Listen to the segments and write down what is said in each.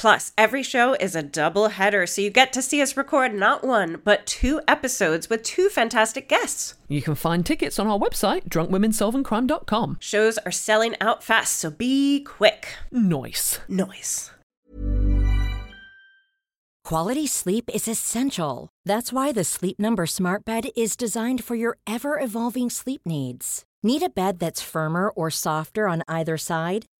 Plus, every show is a double header, so you get to see us record not one, but two episodes with two fantastic guests. You can find tickets on our website, drunkwomensolvingcrime.com. Shows are selling out fast, so be quick. Nice. Noise. Quality sleep is essential. That's why the Sleep Number Smart Bed is designed for your ever evolving sleep needs. Need a bed that's firmer or softer on either side?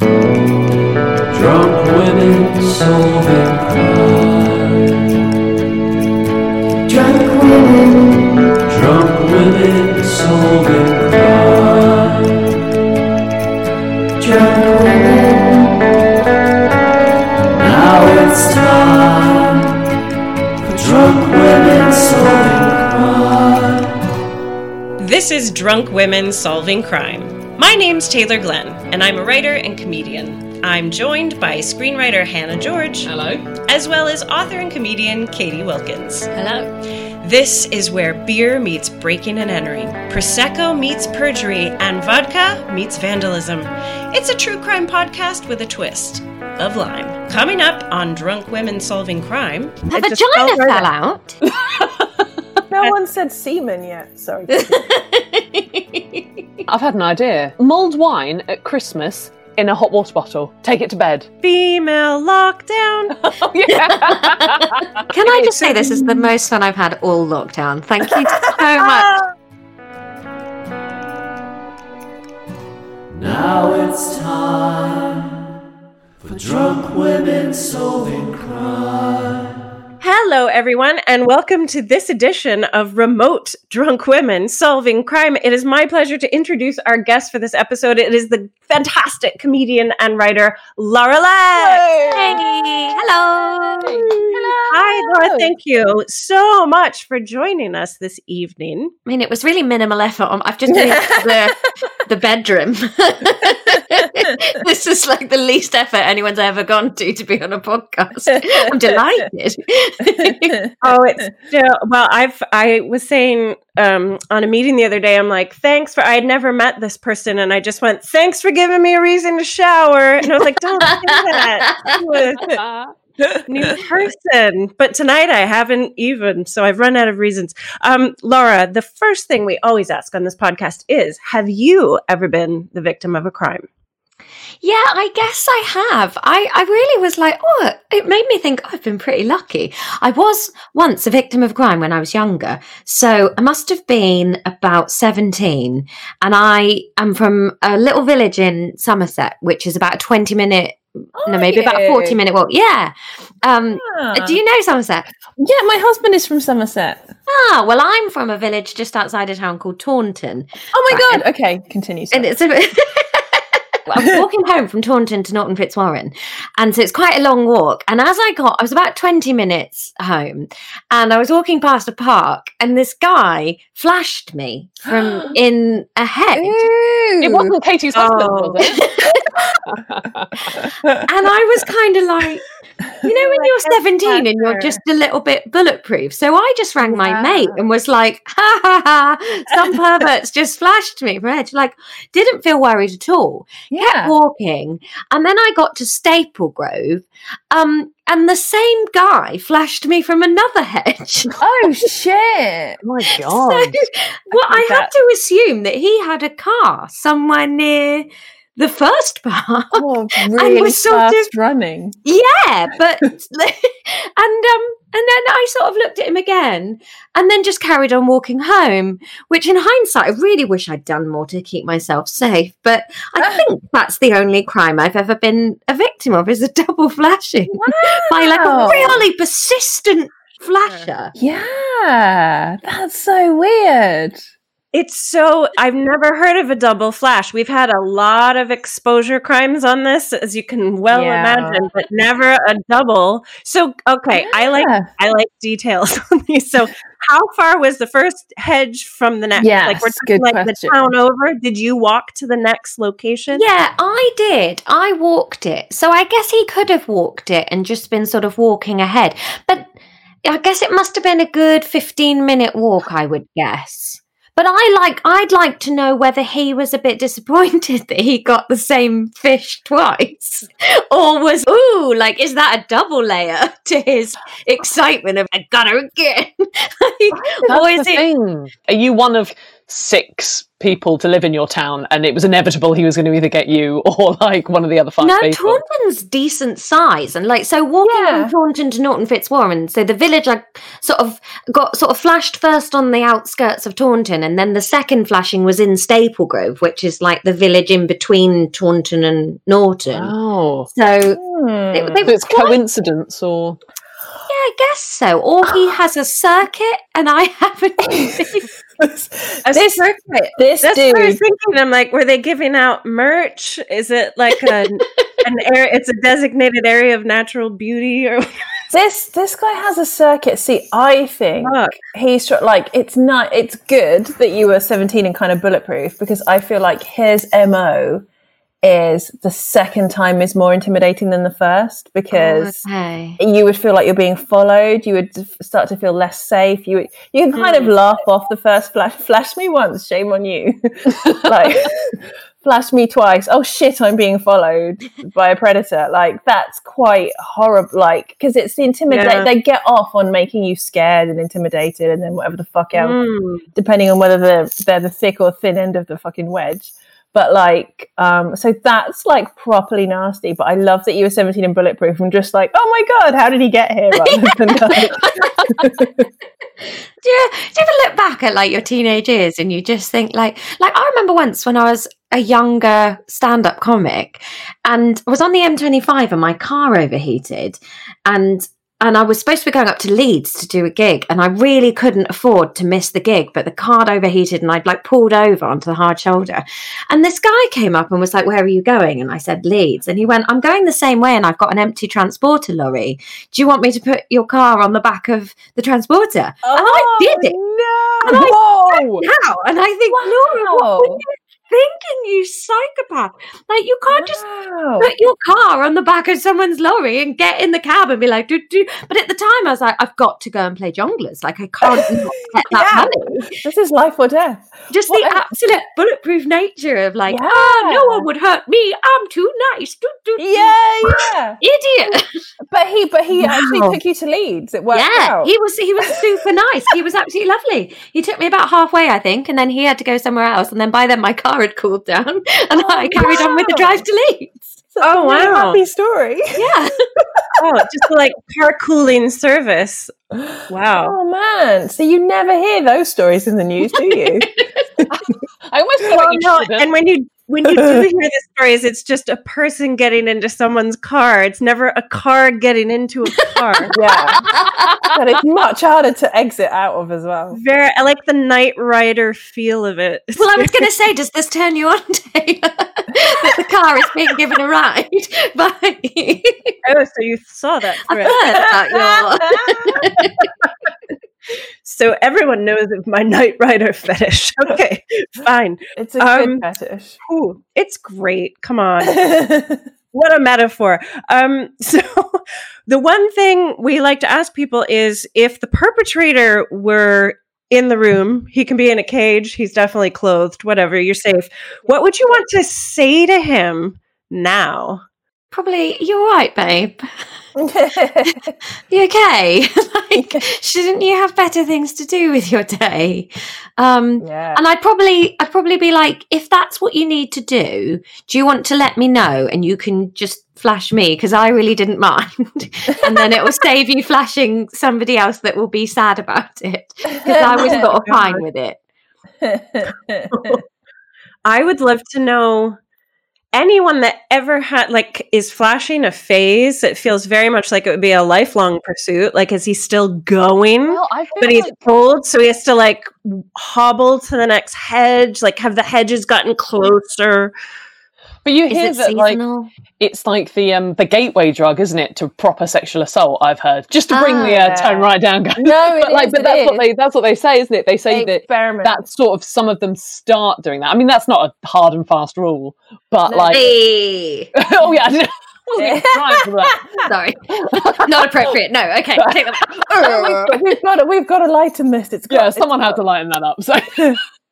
Drunk women solving crime. Drunk women. Drunk women solving crime. Drunk women. Now it's time for drunk women solving crime. This is Drunk Women Solving Crime. My name's Taylor Glenn, and I'm a writer and comedian. I'm joined by screenwriter Hannah George. Hello. As well as author and comedian Katie Wilkins. Hello. This is where beer meets breaking and entering, Prosecco meets perjury, and vodka meets vandalism. It's a true crime podcast with a twist of lime. Coming up on Drunk Women Solving Crime. Her It just vagina fell right fell out. No one said semen yet. Sorry. I've had an idea. Mulled wine at Christmas in a hot water bottle. Take it to bed. Female lockdown. Oh, yeah. Can I just say this is the most fun I've had all lockdown? Thank you so much. Now it's time for drunk women solving crime. Hello, everyone, and welcome to this edition of Remote Drunk Women Solving Crime. It is my pleasure to introduce our guest for this episode. It is the fantastic comedian and writer Laura Lexx. Hey, hello. hello. Hi, Laura. Thank you so much for joining us this evening. I mean, it was really minimal effort. Um, I've just been the, the bedroom. this is like the least effort anyone's ever gone to to be on a podcast. I'm delighted. Oh, it's well. I've I was saying um, on a meeting the other day. I'm like, thanks for. I had never met this person, and I just went, thanks for giving me a reason to shower. And I was like, don't say that. New person, but tonight I haven't even, so I've run out of reasons. Um, Laura, the first thing we always ask on this podcast is: Have you ever been the victim of a crime? Yeah, I guess I have. I, I really was like, oh, it made me think, oh, I've been pretty lucky. I was once a victim of crime when I was younger. So I must have been about 17. And I am from a little village in Somerset, which is about a 20 minute, no, maybe about a 40 minute walk. Yeah. Um, Ah. Do you know Somerset? Yeah, my husband is from Somerset. Ah, well, I'm from a village just outside a town called Taunton. Oh my Right, god. Okay, continue. And it's a I was walking home from Taunton to Norton Fitzwarren, and so it's quite a long walk. And as I got, I was about twenty minutes home, and I was walking past a park, and this guy flashed me from in a hedge, It wasn't Katie's husband, Oh. was it? and I was kind of like. You know, when you're 17 and you're just a little bit bulletproof. So I just rang my mate and was like, ha ha ha, some perverts just flashed me from edge. Like, didn't feel worried at all. Yeah. Kept walking. And then I got to Staplegrove. Um, and the same guy flashed me from another hedge. Oh shit! Oh my So, god. well, I think had to assume that he had a car somewhere near the first part. Oh, really was sort of- running. Yeah, but and um and then I sort of looked at him again and then just carried on walking home, which in hindsight I really wish I'd done more to keep myself safe, but I think that's the only crime I've ever been a victim of is a double flashing by like a really persistent flasher. Yeah, that's so weird. It's so I've never heard of a double flash. We've had a lot of exposure crimes on this, as you can well Yeah. imagine, but never a double. So okay, I like I like details on these. So how far was the first hedge from the next? Yes, like we're talking like question. the town over. Did you walk to the next location? Yeah, I did. I walked it. So I guess he could have walked it and just been sort of walking ahead. But I guess it must have been a good 15 minute walk, I would guess. But I like I'd like to know whether he was a bit disappointed that he got the same fish twice. Or was ooh, like is that a double layer to his excitement of I got her again? Like, or is it thing. Are you one of six people to live in your town, and it was inevitable he was going to either get you or like one of the other five No, people? Taunton's decent size, and like so, walking Yeah. from Taunton to Norton Fitzwarren. So the village, I sort of got sort of flashed first on the outskirts of Taunton, and then the second flashing was in Staplegrove, which is like the village in between Taunton and Norton. Oh, So Hmm. they, they so it's quite, coincidence, or yeah, I guess so. Or he ah. has a circuit, and I haven't. A This- circuit. This That's what I was dude, thinking. I'm like, were they giving out merch? Is it like a, an area? It's a designated area of natural beauty, or This this guy has a circuit. See, I think Fuck. he's tr- like it's not. It's good that you were seventeen and kind of bulletproof because I feel like his mo is the second time is more intimidating than the first because okay. you would feel like you're being followed. You would start to feel less safe. You would, you can kind of laugh off the first flash. Flash me once, shame on you. like flash me twice. Oh shit, I'm being followed by a predator. Like that's quite horrible. Like because it's the intimidate. Yeah. They get off on making you scared and intimidated, and then whatever the fuck else, Mm. depending on whether they're they're the thick or thin end of the fucking wedge. But like, um, so that's like properly nasty. But I love that you were 17 and bulletproof and just like, oh my god, how did he get here? Rather than like, do you, do you ever look back at like your teenage years and you just think like like I remember once when I was a younger stand-up comic and I was on the M25 and my car overheated and and I was supposed to be going up to Leeds to do a gig and I really couldn't afford to miss the gig but the car overheated and I'd like pulled over onto the hard shoulder. And this guy came up and was like where are you going? And I said Leeds. And he went I'm going the same way and I've got an empty transporter lorry. Do you want me to put your car on the back of the transporter? And I oh, did it. No. And I Whoa! now. And I think, Laura, what were you thinking, you psychopath? Like, you can't just Wow. put your car on the back of someone's lorry and get in the cab and be like, do, do. But at the time, I was like, I've got to go and play Jongleurs. Like, I can't not get that money. This is life or death. Just Well, the absolute bulletproof nature of like, Yeah. ah, no one would hurt me. I'm too nice. Do, do, do." Yeah, yeah. Idiot. But he, but he actually took you to Leeds. It worked Yeah, out. he was he was super nice. He was absolutely lovely. He took me about halfway, I think, and then he had to go somewhere else. And then by then my car had cooled down, and oh, I carried on with the drive to Leeds. Such Oh, a really wow. happy story. Yeah, oh, just like car cooling service. Wow. Oh man! So you never hear those stories in the news, do you? I almost feel Well, like you no, and when you when you do hear the stories, it's just a person getting into someone's car. It's never a car getting into a car. Yeah. but it's much harder to exit out of as well. Very, I like the Knight Rider feel of it. Well, I was going to say, does this turn you on, Taylor? that the car is being given a ride by oh, so you saw that I've heard about your. So everyone knows of my Knight Rider fetish. Okay, fine. It's a Um, good fetish. Ooh, it's great. Come on. what a metaphor. Um, so the one thing we like to ask people is if the perpetrator were in the room, he can be in a cage, he's definitely clothed, whatever, you're safe. What would you want to say to him now? Probably, you're right, babe. You okay? like, shouldn't you have better things to do with your day? Um, yeah. and I'd probably, I'd probably be like, if that's what you need to do, do you want to let me know? And you can just flash me because I really didn't mind, and then it will save you flashing somebody else that will be sad about it because I was sort of fine with it. I would love to know anyone that ever had like is flashing a phase that feels very much like it would be a lifelong pursuit. Like, is he still going? Well, I but he's like- old, so he has to like hobble to the next hedge. Like, have the hedges gotten closer? But you hear it that like it's like the um the gateway drug, isn't it, to proper sexual assault? I've heard just to bring the uh, Ah. tone right down. Guys. No, it but like, is, but it that's what is. they that's what they say, isn't it? They say that Experiment. that's sort of some of them start doing that. I mean, that's not a hard and fast rule, but No. like, Hey, oh yeah, I wasn't trying for that. sorry, not appropriate. No, okay, take that back. We've, got, we've got to we've got to lighten this. It's got, Yeah, it's someone had got- to lighten that up. So,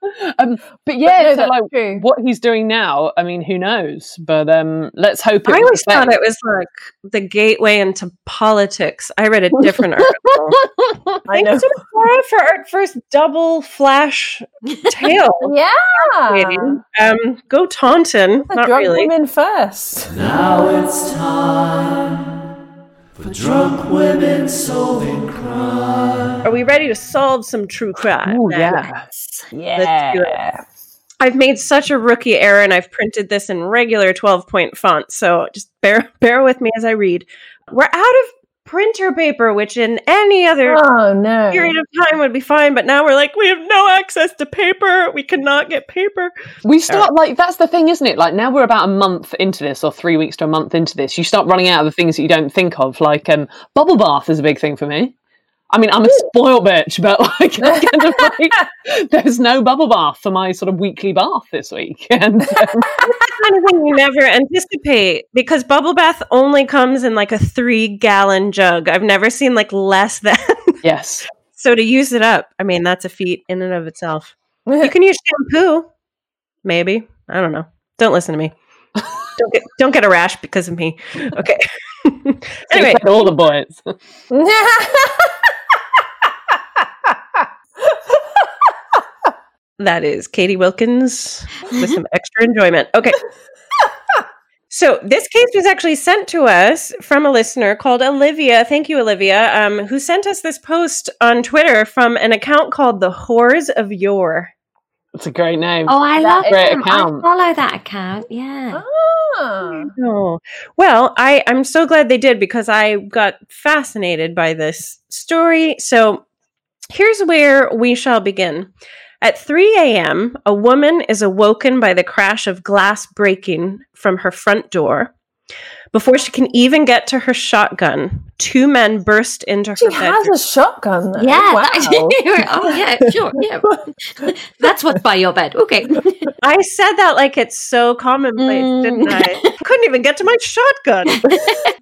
um, but yeah, no, so that's like true. what he's doing now, I mean, who knows? But um, let's hope. It I always thought same. it was like the gateway into politics. I read a different article. I Thank know. you to Laura for our first double flash tale. Yeah. Um, go Taunton. The Not drunk really. women first. Now it's time for drunk women solving crime. Are we ready to solve some true crime? Oh then? yeah, Yeah. do it. I've made such a rookie error and I've printed this in regular 12 point font. So just bear bear with me as I read. We're out of printer paper, which in any other Oh no. period of time would be fine, but now we're like, we have no access to paper. We cannot get paper. we start like that's the thing, isn't it? Like now we're about a month into this, or three weeks to a month into this. You start running out of the things that you don't think of. Like um, bubble bath is a big thing for me. I mean, I'm a spoiled bitch, but like, kind of like there's no bubble bath for my sort of weekly bath this week, and um, kind of thing you never anticipate because bubble bath only comes in like a three gallon jug. I've never seen like less than. yes, so to use it up, I mean, that's a feat in and of itself. You can use shampoo, maybe. I don't know. Don't listen to me. don't get don't get a rash because of me. Okay. anyway, all the boys. that is Katie Wilkins with some extra enjoyment. Okay. So this case was actually sent to us from a listener called Olivia. Thank you, Olivia, um, who sent us this post on Twitter from an account called the Whores of Yore. It's a great name. Oh, I That love is- Great them. account. I follow that account. Yeah. Ah. Oh, well, I, I'm so glad they did because I got fascinated by this story. So here's where we shall begin. At 3 a.m., a woman is awoken by the crash of glass breaking from her front door. Before she can even get to her shotgun, two men burst into her She bedroom. has a shotgun though. Yeah. Wow. that- oh, yeah. Sure. Yeah. That's what's by your bed. Okay. I said that like it's so commonplace, Mm. didn't I? Couldn't even get to my shotgun.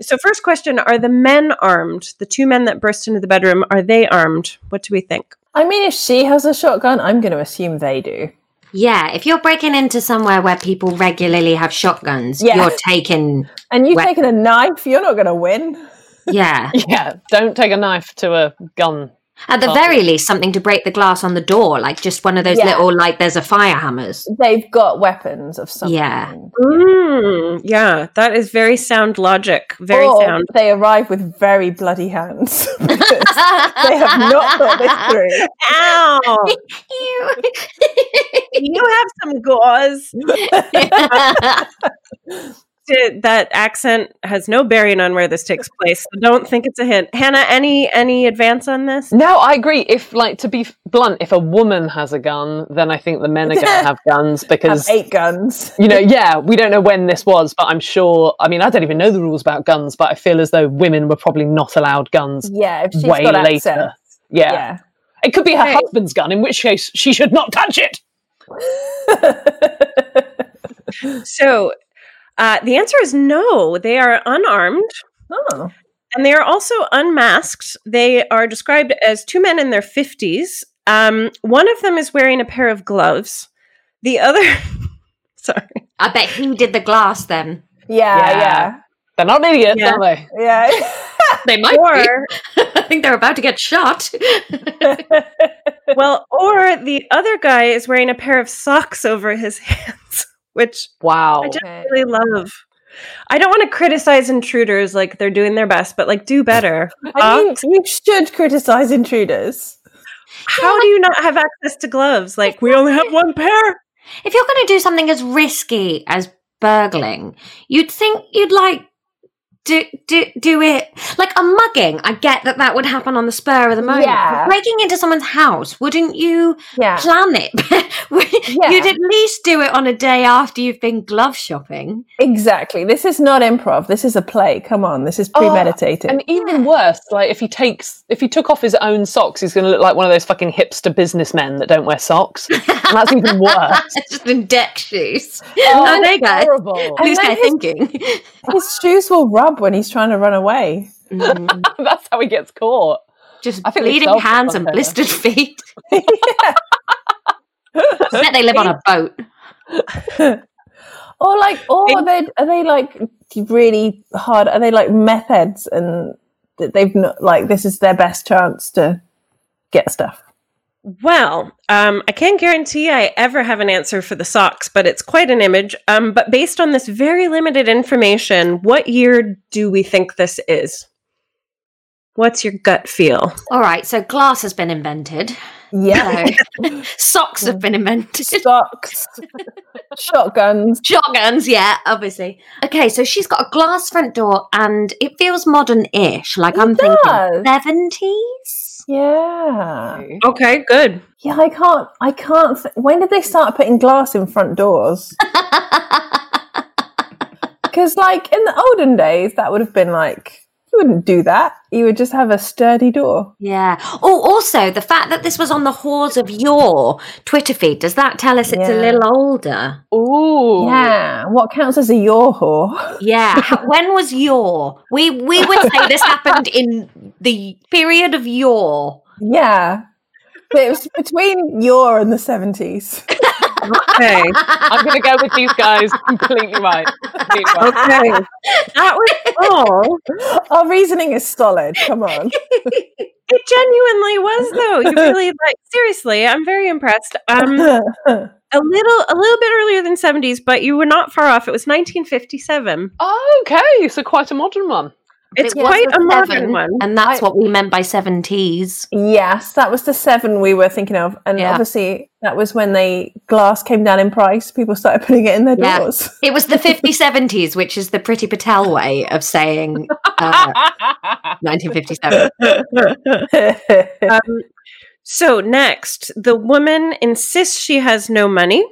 so, first question Are the men armed? The two men that burst into the bedroom, are they armed? What do we think? I mean, if she has a shotgun, I'm going to assume they do. Yeah. If you're breaking into somewhere where people regularly have shotguns, you're taking. And you've Well- taken a knife, you're not going to win. Yeah. Yeah, don't take a knife to a gun. At the very least, something to break the glass on the door, like just one of those Yeah. little, like there's a fire hammers. They've got weapons of some Yeah. Mm, yeah, that is very sound logic. Very or sound. they arrive with very bloody hands. because they have not thought this through. Ow! You have some gauze. Th- That accent has no bearing on where this takes place. So don't think it's a hint. Hannah, any any advance on this? No, I agree. If, like, to be blunt, if a woman has a gun, then I think the men are going to have guns Have because, eight guns. you know, yeah, we don't know when this was, but I'm sure. I mean, I don't even know the rules about guns, but I feel as though women were probably not allowed guns Yeah, if she's way got later. access. Yeah. Yeah. It could be her Okay. husband's gun, in which case she should not touch it. So uh, the answer is no. They are unarmed. oh. And they are also unmasked. They are described as two men in their 50s. Um, one of them is wearing a pair of gloves. The other, sorry. I bet he did the glass then. Yeah, Yeah. yeah. They're not idiots, Yeah. are they? Yeah. They might Or, be. I think they're about to get shot. well, or the other guy is wearing a pair of socks over his hands, which Wow. I just really love. I don't want to criticize intruders like they're doing their best, but like do better. I mean, you should criticize intruders. How do you not have access to gloves? Like we only have one pair. if you're going to do something as risky as burgling, you'd think you'd like do do do it like a mugging. I get that that would happen on the spur of the moment. Yeah. Breaking into someone's house, wouldn't you Yeah. plan it? You'd at least do it on a day after you've been glove shopping. Exactly. This is not improv. This is a play. Come on. This is Oh, premeditated. And even worse, like if he takes, if he took off his own socks, he's going to look like one of those fucking hipster businessmen that don't wear socks, and that's even worse. it's Just in deck shoes. Oh, Oh, you go. horrible. And sky his- thinking. His shoes will rub when he's trying to run away. Mm, that's how he gets caught. Just I think bleeding hands and blistered feet. I bet they live on a boat. Or like, or are they are they like really hard? Are they like meth heads and they've not like this is their best chance to get stuff? Well, um, I can't guarantee I ever have an answer for the socks, but it's quite an image. Um, but based on this very limited information, what year do we think this is? What's your gut feel? All right, so glass has been invented. Yeah, So socks have been invented. Socks. shotguns. Shotguns, yeah, obviously. Okay, so she's got a glass front door and it feels modern-ish. Like I'm does. thinking seventies. Yeah, Okay, good. yeah. I can't. I can't. Th- when did they start putting glass in front doors? Because like in the olden days, that would have been like you wouldn't do that. You would just have a sturdy door. Yeah. Oh, also the fact that this was on the Whores of Yore Twitter feed does that tell us it's a little older? Ooh. Yeah. What counts as a yore whore? Yeah. When was yore? We we would say this happened in the period of yore. Yeah. But it was between yore and the seventies. Okay. I'm going to go with these guys. Completely right. Completely right. Okay. that was all. Our reasoning is solid. Come on. It genuinely was though. You really like seriously, I'm very impressed. Um a little a little bit earlier than 70s, but you were not far off. It was 1957. Okay, so quite a modern one. It's It quite a modern seven, one. and that's I- what we meant by seventies. yes, that was the seven we were thinking of. And Yeah. obviously that was when the glass came down in price. People started putting it in their Yeah. doors. It was the 50 70s, which is the Priti Patel way of saying uh, 1957. Um, so next, the woman insists she has no money.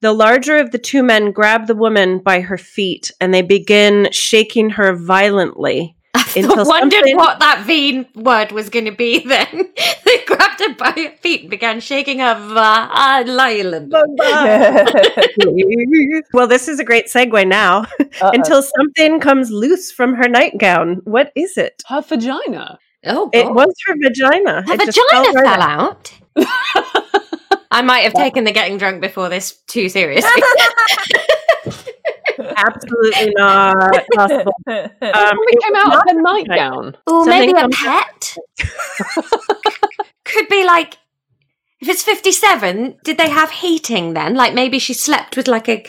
The larger of the two men grab the woman by her feet and they begin shaking her violently. I Until wondered something- what that V word was going to be then. they grabbed her by her feet and began shaking her violent. well, this is a great segue now. Uh-oh. Until something comes loose from her nightgown. What is it? Her vagina. Oh, It was her vagina. Her It vagina fell right fell out. out. I might have taken the getting drunk before this too seriously. Absolutely not possible. Um, Probably it came out not of her her nightgown. Or Something maybe a pet. Could be like, if it's 57, did they have heating then? Like maybe she slept with like a.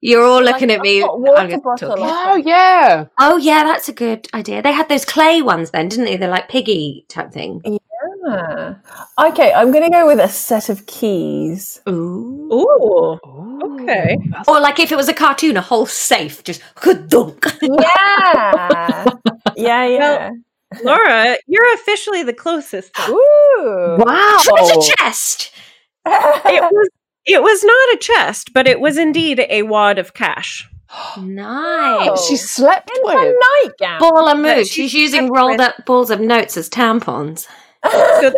You're all looking Like at me. water bottle. Oh yeah. Oh, yeah, that's a good idea. They had those clay ones then, didn't they? They're like piggy type thing. Ah. Okay, I'm going to go with a set of keys. Ooh. Ooh. Okay. Or like if it was a cartoon, a whole safe just dunk. Yeah. yeah, yeah. Laura, you're officially the closest. Ooh. Wow. Treasure chest. It was it was not a chest, but it was indeed a wad of cash. Nice. Oh. She slept In her nightgown. Ball of But mood. She's using rolled with- up balls of notes as tampons. So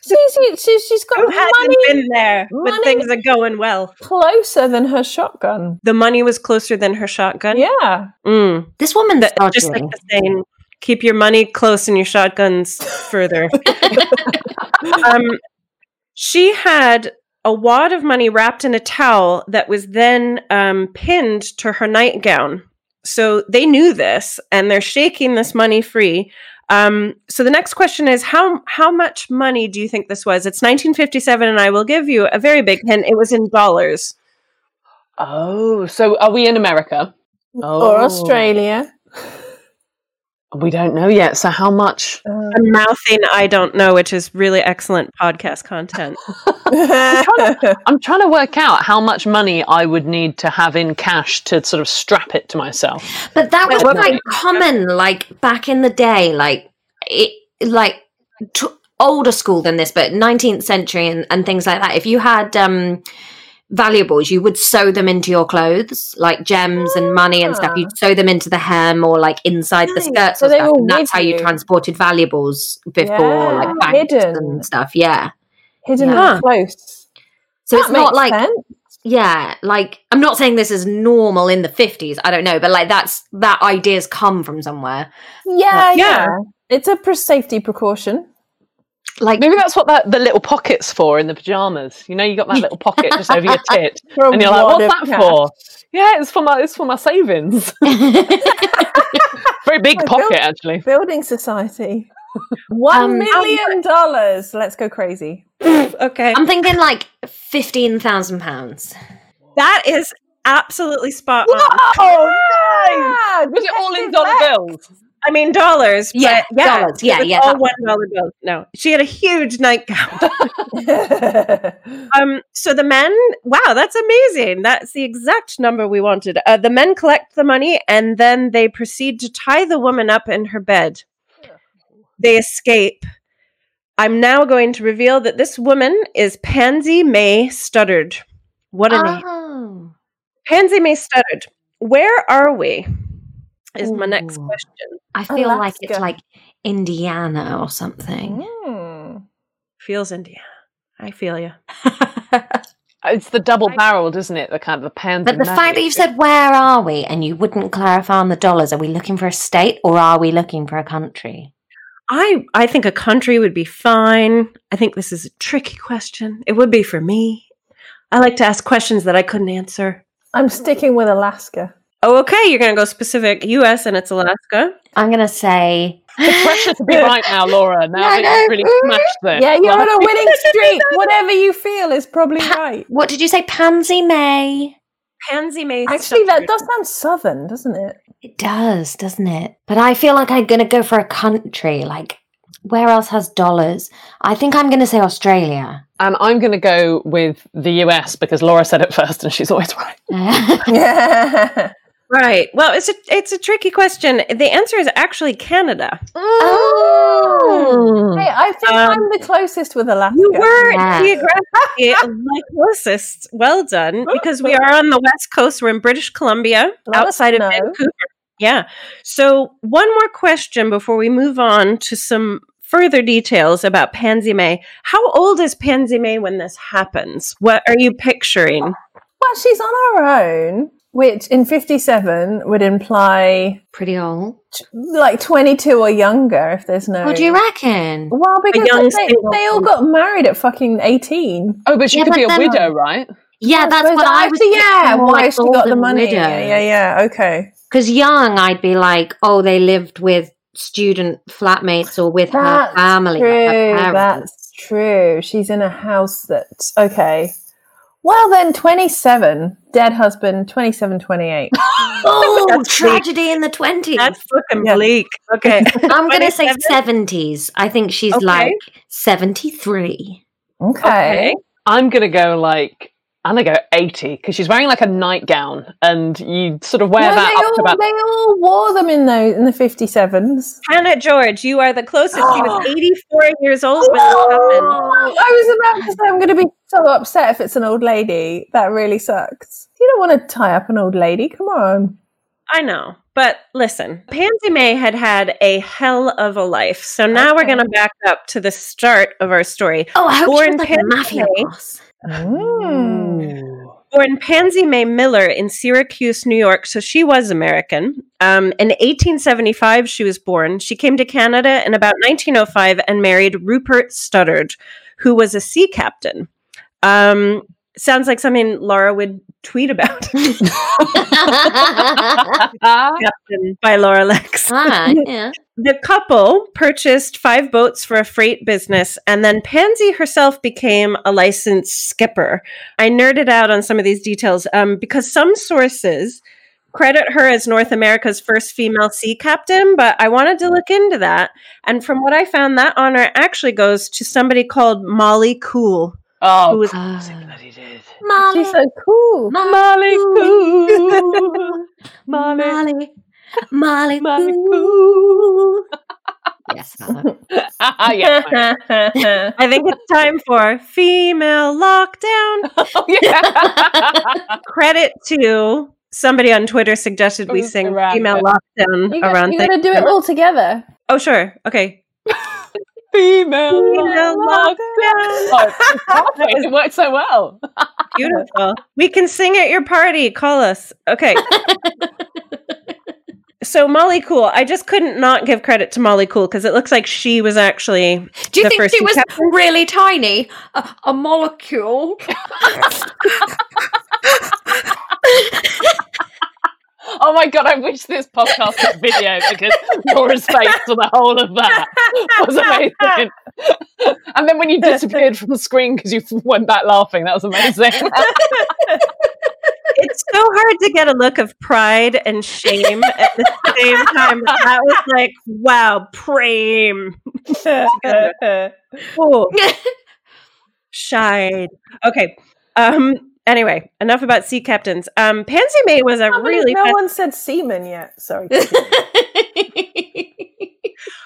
See, she, she, she's got who hasn't money been there, but money- things are going well. closer than her shotgun. The money was closer than her shotgun. Yeah. Mm. This woman's That, just like the saying, keep your money close and your shotguns further. um, she had a wad of money wrapped in a towel that was then um, pinned to her nightgown. So they knew this, and they're shaking this money free. Um, so the next question is how how much money do you think this was? It's 1957, and I will give you a very big hint. It was in dollars. Oh, so are we in America? Oh. Or Australia. We don't know yet. So how much? Uh, I'm mouthing I don't know, which is really excellent podcast content. I'm trying to work out how much money I would need to have in cash to sort of strap it to myself. But that was Well, quite common, like back in the day, like it, like t- older school than this, but 19th century and, and things like that. If you had um, valuables, you would sew them into your clothes, like gems and money and stuff. Ah. You'd sew them into the hem or like inside the skirts So or they stuff. were And that's how you transported valuables before, Yeah, like banks hidden. and stuff. Yeah. Hidden and close. So That it's not like sense. yeah, like I'm not saying this is normal in the 50s. I don't know, but like that's that ideas come from somewhere. Yeah, Yeah. yeah. It's a pre- safety precaution. Like Maybe that's what that the little pockets for in the pajamas. You know, you got that little pocket just over your tit, and you're like, "What's that cash. for?" Yeah, it's for my it's for my savings. Very big My pocket, bill- actually. Building society. One Um, million dollars. Let's go crazy. okay. I'm thinking like fifteen thousand pounds. That is absolutely spot on. Oh, Ah, Was it all in dollar bills? I mean dollars. Yeah, but yeah, dollars. Yeah, yeah, All one dollar bills. No, she had a huge nightgown. um. So the men. Wow, that's amazing. That's the exact number we wanted. Uh, the men collect the money and then they proceed to tie the woman up in her bed. They escape. I'm now going to reveal that this woman is Pansy May Studdard. What a name. Oh. Pansy May Studdard. Where are we? Is my next question. I feel like it's like Indiana or something. Hmm. Feels Indiana. I feel you. It's the double barreled, isn't it? The kind of the pansy. But the fact that you've said where are we and you wouldn't clarify on the dollars, are we looking for a state or are we looking for a country? I I think a country would be fine. I think this is a tricky question. It would be for me. I like to ask questions that I couldn't answer. I'm sticking with Alaska. Oh, okay. You're going to go specific U.S. and it's Alaska. I'm gonna say the pressure to be right now, Laura. Now I that you've really smashed this. Yeah, you're Like- on a winning streak. Whatever you feel is probably Pa- right. what did you say? Pansy May? Pansy May. Actually, that does sound southern, doesn't it? It does, doesn't it? But I feel like I'm gonna go for a country. Like where else has dollars? I think I'm gonna say Australia. And I'm going to go with the US because Laura said it first and she's always right. Yeah. Right. Well, it's a it's a tricky question. The answer is actually Canada. oh. Hey, I think Um, I'm the closest with Alaska. You were Yeah. geographically my closest. Well done, because we are on the west coast. We're in British Columbia, Let outside of. Vancouver. Yeah. So, one more question before we move on to some further details about Pansy May. How old is Pansy May when this happens? What are you picturing? Well, she's on her own, which in 57 would imply Pretty old. like 22 or younger if there's no. What do you reckon? Well, because they, they all got married at fucking 18. Oh, but she Yeah, could but be a then- widow, right? Yeah, I that's suppose what I was. actually, yeah, why she got the money. Yeah, Yeah, yeah, yeah. Okay. Because young, I'd be like, oh, they lived with student flatmates or with her That's family. true. her. That's true. She's in a house that okay. Well, then 27, dead husband, 27, 28. Oh, That's bleak. tragedy in the 20s. That's fucking Yeah. bleak. Okay. I'm going to say 70s. I think she's Okay. like 73. Okay. Okay. I'm gonna go like I'm gonna go 80 because she's wearing like a nightgown, and you sort of wear No, that they, up to all, about. they all wore them in those in the 57s. Hannah George, you are the closest. She was 84 years old when this oh, happened. Oh, I was about to say I'm going to be so upset if it's an old lady. That really sucks. You don't want to tie up an old lady. Come on. I know. But listen, Pansy May had had a hell of a life. So now we're going to back up to the start of our story. Oh, I hope she Born was like a mafia May. boss. Mm. Born Pansy May Miller in Syracuse, New York. So she was American. Um, in 1875, she was born. She came to Canada in about 1905 and married Rupert Studdard, who was a sea captain. Um, sounds like something Laura would tweet about. captain by Laura Lexx. ah, yeah. The couple purchased five boats for a freight business, and then Pansy herself became a licensed skipper. I nerded out on some of these details um, because some sources credit her as North America's first female sea captain, but I wanted to look into that. And from what I found, that honor actually goes to somebody called Molly Kool. Oh, Who was- of course it Ah. bloody did. Molly, She's so cool. Molly Kool. Molly. Molly, Molly, Molly Kool. Yes, Hannah. yeah. I think it's time for female lockdown. Oh, yeah. Credit to somebody on Twitter suggested we sing around female it. lockdown You got, around. You're gonna do it all together. Oh, sure. Okay. Female, Female lockdown. Oh, it's it worked so well. Beautiful. we can sing at your party. Call us. Okay. so Molly Kool, I just couldn't not give credit to Molly Kool because it looks like she was actually Do you The think first she was captains? really tiny? A, a molecule? Oh my god, I wish this podcast was video because Laura's face for the whole of that was amazing. and then when you disappeared from the screen because you went back laughing, that was amazing. it's so hard to get a look of pride and shame at the same time. But that was like, wow, prame. Oh, shied. Okay. Um. Anyway, enough about sea captains. Um, Pansy May was a many- really. no fas- one said seaman yet. Sorry.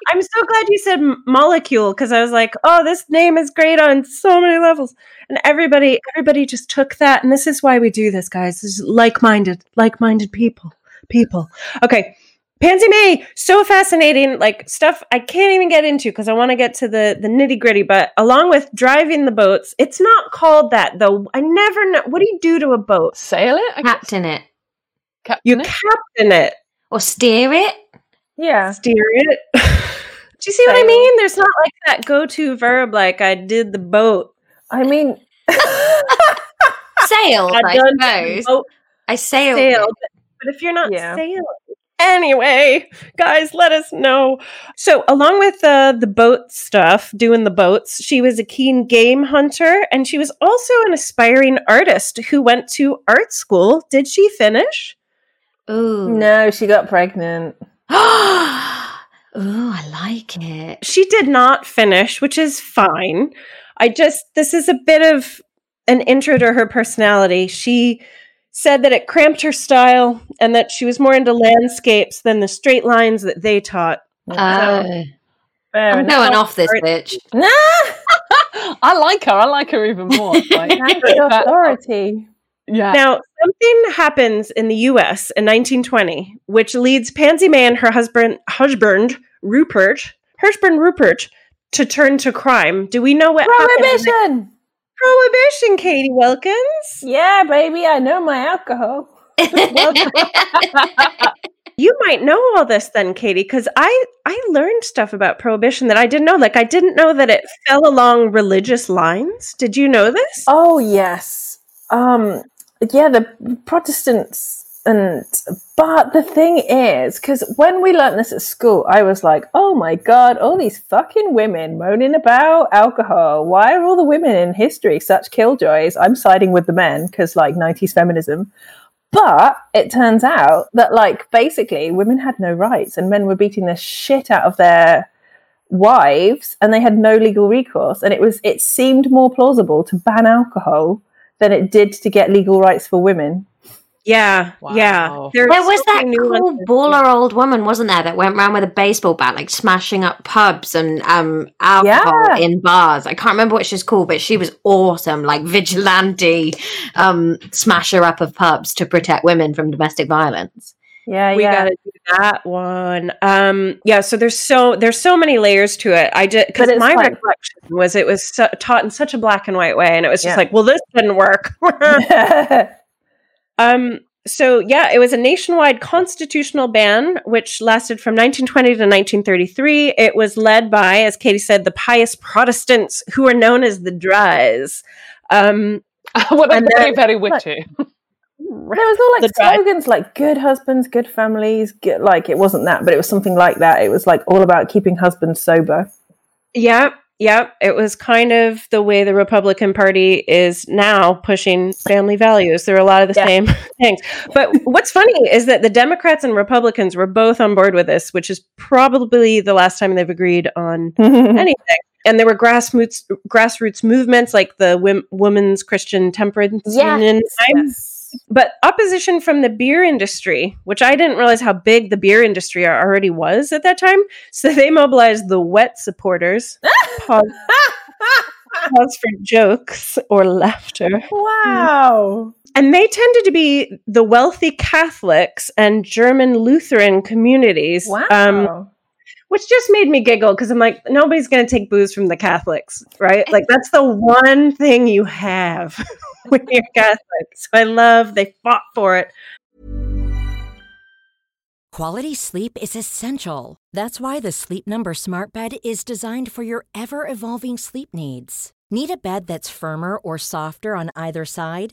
I'm so glad you said molecule because I was like, oh, this name is great on so many levels, and everybody, everybody just took that, and this is why we do this, guys. This is like-minded, like-minded people, people. Okay, Pansy May, so fascinating, like stuff I can't even get into because I want to get to the the nitty gritty. But along with driving the boats, it's not called that though. I never know. What do you do to a boat? Sail it? I guess. Captain it. Captain You it? captain it, Or steer it? yeah. steer it. do you see what I mean? There's not like that go-to verb like I did the boat. I mean, Sailed, I I done suppose. I sailed. sailed. But if you're not Yeah. sailing, anyway, guys, let us know. So, along with uh, the boat stuff, doing the boats, she was a keen game hunter, and she was also an aspiring artist who went to art school. Did she finish? Ooh. no, she got pregnant. Ooh, I like it. She did not finish, which is fine. I just this is a bit of an intro to her personality. She said that it cramped her style and that she was more into landscapes than the straight lines that they taught. Oh. Fair I'm enough. going off this bitch. Nah, I like her. I like her even more. Like, authority. yeah. Now, something happens in the US in 1920, which leads Pansy May and her husband, husband Rupert, husband Rupert, to turn to crime. Do we know what happened? Prohibition. Prohibition, Katie Wilkins. Yeah, baby, I know my alcohol. You might know all this then, Katie, because I I learned stuff about prohibition that I didn't know. Like I didn't know that it fell along religious lines. Did you know this? Oh yes. Um yeah, the Protestants and but the thing is, because when we learned this at school, I was like, oh my god, all these fucking women moaning about alcohol. Why are all the women in history such killjoys? I'm siding with the men because like 90s feminism. But it turns out that like basically women had no rights and men were beating the shit out of their wives and they had no legal recourse and it was it seemed more plausible to ban alcohol than it did to get legal rights for women Yeah, Wow. yeah. There, There was so that many cool nuances. baller old woman, wasn't there, that went around with a baseball bat, like smashing up pubs and um alcohol Yeah. in bars. I can't remember what she's called, but she was awesome, like vigilante um smasher up of pubs to protect women from domestic violence. yeah we yeah gotta do that one. Um, yeah. So there's so there's so many layers to it. I did because my like- recollection was it was so, taught in such a black and white way, and it was just Yeah. like, well, this didn't work. um. So yeah, it was a nationwide constitutional ban, which lasted from 1920 to 1933. It was led by, as Katie said, the pious Protestants who were known as the Dries. Um, what a And very, very witty. there was all like slogans like good husbands good families good like it wasn't that but it was something like that it was like all about keeping husbands sober Yeah, yeah. It was kind of the way the Republican Party is now pushing family values. There are a lot of the Yeah. same things. But what's funny is that the Democrats and Republicans were both on board with this, which is probably the last time they've agreed on anything. And there were grassroots grassroots movements like the Wom- Women's Christian Temperance Union. Yes. But opposition from the beer industry, which I didn't realize how big the beer industry already was at that time. So they mobilized the wet supporters. Pause, pause for jokes or laughter. wow And they tended to be the wealthy Catholics and German Lutheran communities. wow Um, which just made me giggle because I'm like, nobody's going to take booze from the Catholics, right? Like, that's the one thing you have when you're Catholic. So I love they fought for it. Quality sleep is essential. That's why the Sleep Number Smart Bed is designed for your ever evolving sleep needs. Need a bed that's firmer or softer on either side?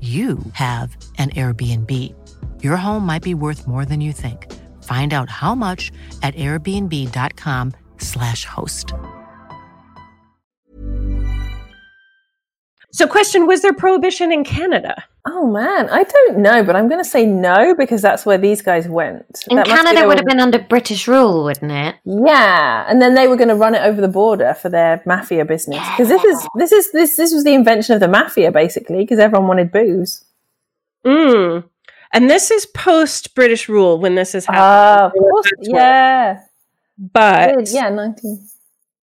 you have an Airbnb. Your home might be worth more than you think. Find out how much at airbnb.com/slash host. So, question Was there prohibition in Canada? Oh man i don't know but i'm going to say no because that's where these guys went And That must be Canada, would have been under British rule, wouldn't it? Yeah, and then they were going to run it over the border for their mafia business because this is this is this this was the invention of the mafia basically because everyone wanted booze. Mm. And this is post British rule when this is happening. Ah, of course, yeah, But yeah, nineteen.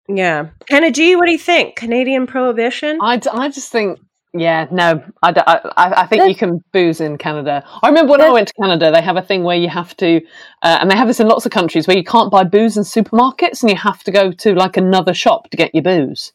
yeah. Kenna G, what do you think? Canadian prohibition? I, d- I just think, yeah, no, I I think you can booze in Canada. I remember when I went to Canada, they have a thing where you have to, uh, and they have this in lots of countries where you can't buy booze in supermarkets and you have to go to like another shop to get your booze.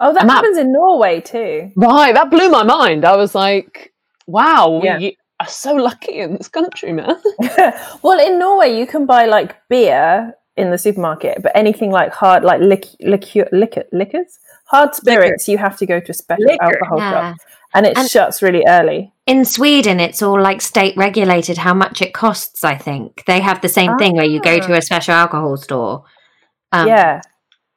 Oh, that happens in Norway too. Right, that blew my mind. I was like, wow, Yeah. we are so lucky in this country, man. well, in Norway, you can buy like beer in the supermarket, but anything like hard, like lic- liquor, liquor, liquors, hard spirits, you have to go to a special Liquor. alcohol Yeah. shop, and it And- shuts really early. In Sweden, it's all like state regulated how much it costs, I think. They have the same thing where you go to a special alcohol store. Um, yeah,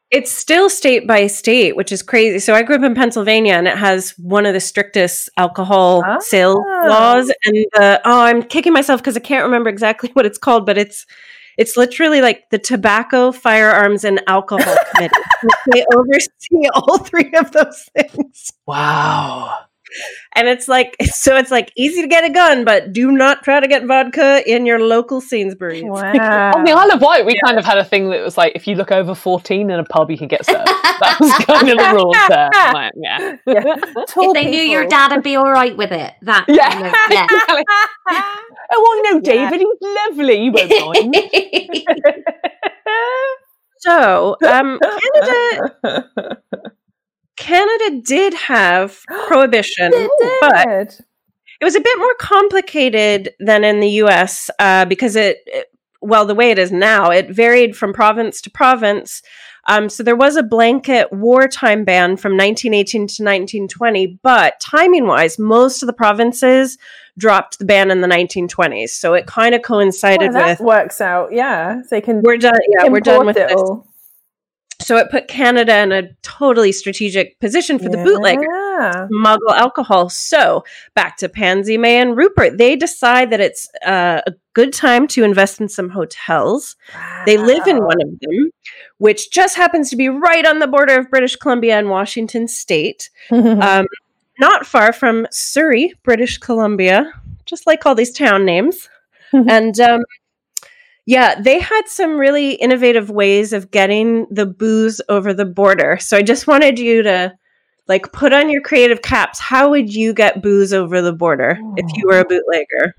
It's still state by state, which is crazy. So I grew up in Pennsylvania, and it has one of the strictest alcohol Ah. sales laws. And the oh, I'm kicking myself because I can't remember exactly what it's called, but it's it's literally like the Tobacco, Firearms, and Alcohol Committee. they oversee all three of those things. Wow. And it's like so it's like easy to get a gun, but do not try to get vodka in your local Sainsbury's. Wow. On the Isle of Wight, we kind of had a thing that was like, if you look over 14 in a pub, you can get served. That was kind of the rules there. I'm like, yeah. Yeah. Tall if they knew your people. dad would be all right with it, that Yeah. kind of, yeah. oh, I know David. He's lovely. You won't mind. So, um, Canada Canada did have prohibition, but it was a bit more complicated than in the US uh, because it, it- well, the way it is now, it varied from province to province. Um, so there was a blanket wartime ban from 1918 to 1920, but timing wise, most of the provinces dropped the ban in the 1920s. So it kind of coincided Well, that with works out. Yeah, so they can. we're done. Yeah, we're done with it all. So it put Canada in a totally strategic position for the bootlegger Yeah. smuggle alcohol. So back to Pansy, May, and Rupert. They decide that it's uh, a good time to invest in some hotels. They live in one of them, which just happens to be right on the border of British Columbia and Washington State, um, not far from Surrey, British Columbia, just like all these town names. and um, yeah, they had some really innovative ways of getting the booze over the border. So I just wanted you to like put on your creative caps. How would you get booze over the border if you oh. were a bootlegger?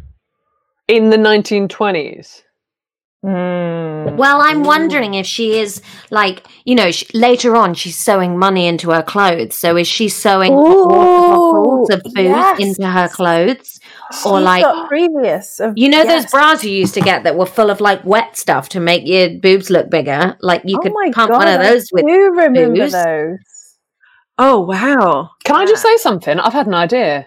In the 1920s. Mm. Well, I'm wondering if she is like, you know, sh later on she's sewing money into her clothes. So is she sewing bottles Ooh, of booze yes. into her clothes? Or like, previous. Of, you know, those bras you used to get that were full of like wet stuff to make your boobs look bigger? Like you oh could pump God, one of I those with. do remember booze. those. Oh wow! Can I just say something? I've had an idea.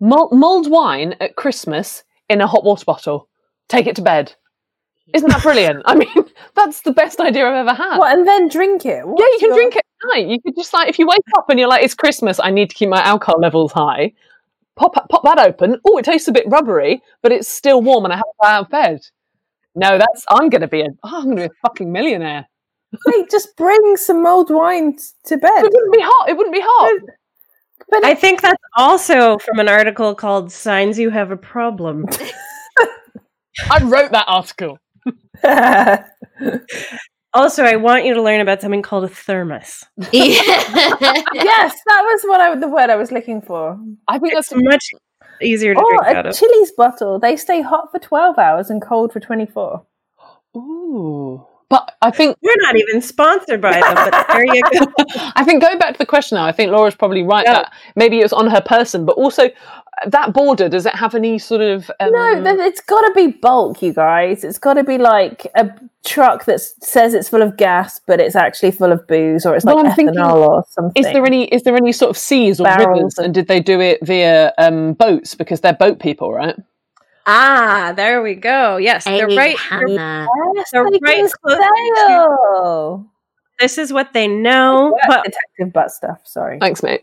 Mul- mulled wine at Christmas in a hot water bottle. Take it to bed. Isn't that brilliant? I mean, that's the best idea I've ever had. What, and then drink it? Yeah, you can drink it at night. You could just like if you wake up and you're like, it's Christmas, I need to keep my alcohol levels high. Pop pop that open. Oh, it tastes a bit rubbery, but it's still warm, and I have to out of bed. No, that's I'm gonna be a oh, I'm gonna be a fucking millionaire. Wait, just bring some mulled wine to bed. It wouldn't be hot. It wouldn't be hot. But I think that's also from an article called "Signs You Have a Problem." I wrote that article. Also, I want you to learn about something called a thermos. yes, that was what I the word I was looking for. I think It's that's much easier to Oh, drink out a of. Chilly's bottle. They stay hot for twelve hours and cold for twenty four. ooh. But I think We're not even sponsored by them, but there you go. I think going back to the question now, I think Laura's probably right Yeah. that maybe it was on her person, but also uh, that border. Does it have any sort of um, No, then it's got to be bulk, you guys. It's got to be like a truck that says it's full of gas, but it's actually full of booze, or it's like I'm ethanol thinking, or something. Is there any? Is there any sort of seas or Barrels rivers? of- And did they do it via um, boats because they're boat people, right? Ah, there we go. Yes, they're Hey, right. they're- Yes, They're right close to- This is what they know, but detective butt stuff. Sorry. Thanks, mate.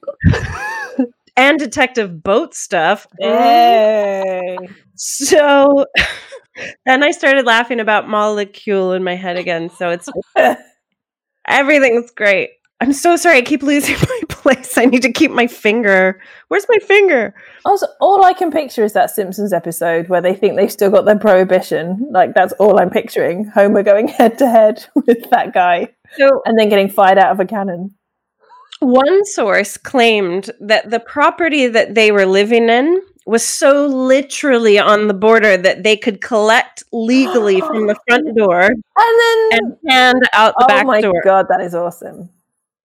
and detective boat stuff. Hey. So then I started laughing about Molly Kool in my head again. So it's everything's great. I'm so sorry. I keep losing my place. I need to keep my finger. Where's my finger? Also, all I can picture is that Simpsons episode where they think they've still got their prohibition. Like that's all I'm picturing. Homer going head to head with that guy So and then getting fired out of a cannon. one source claimed that the property that they were living in was so literally on the border that they could collect legally from the front door And then and hand out the oh back my door. god, that is awesome.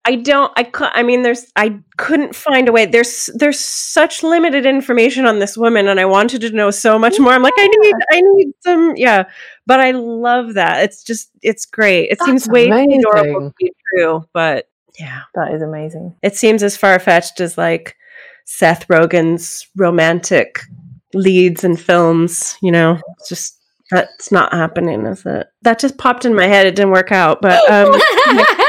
I don't. I I mean, there's. I couldn't find a way. There's. There's such limited information on this woman, and I wanted to know so much more. I'm like, I need. I need some. Yeah, but I love that. It's just. It's great. It seems That's way too adorable to be true, but yeah, That is amazing. it seems as far fetched as like Seth Rogen's romantic leads in films. You know, it's just that's not happening, is it? That just popped in my head. It didn't work out, but um,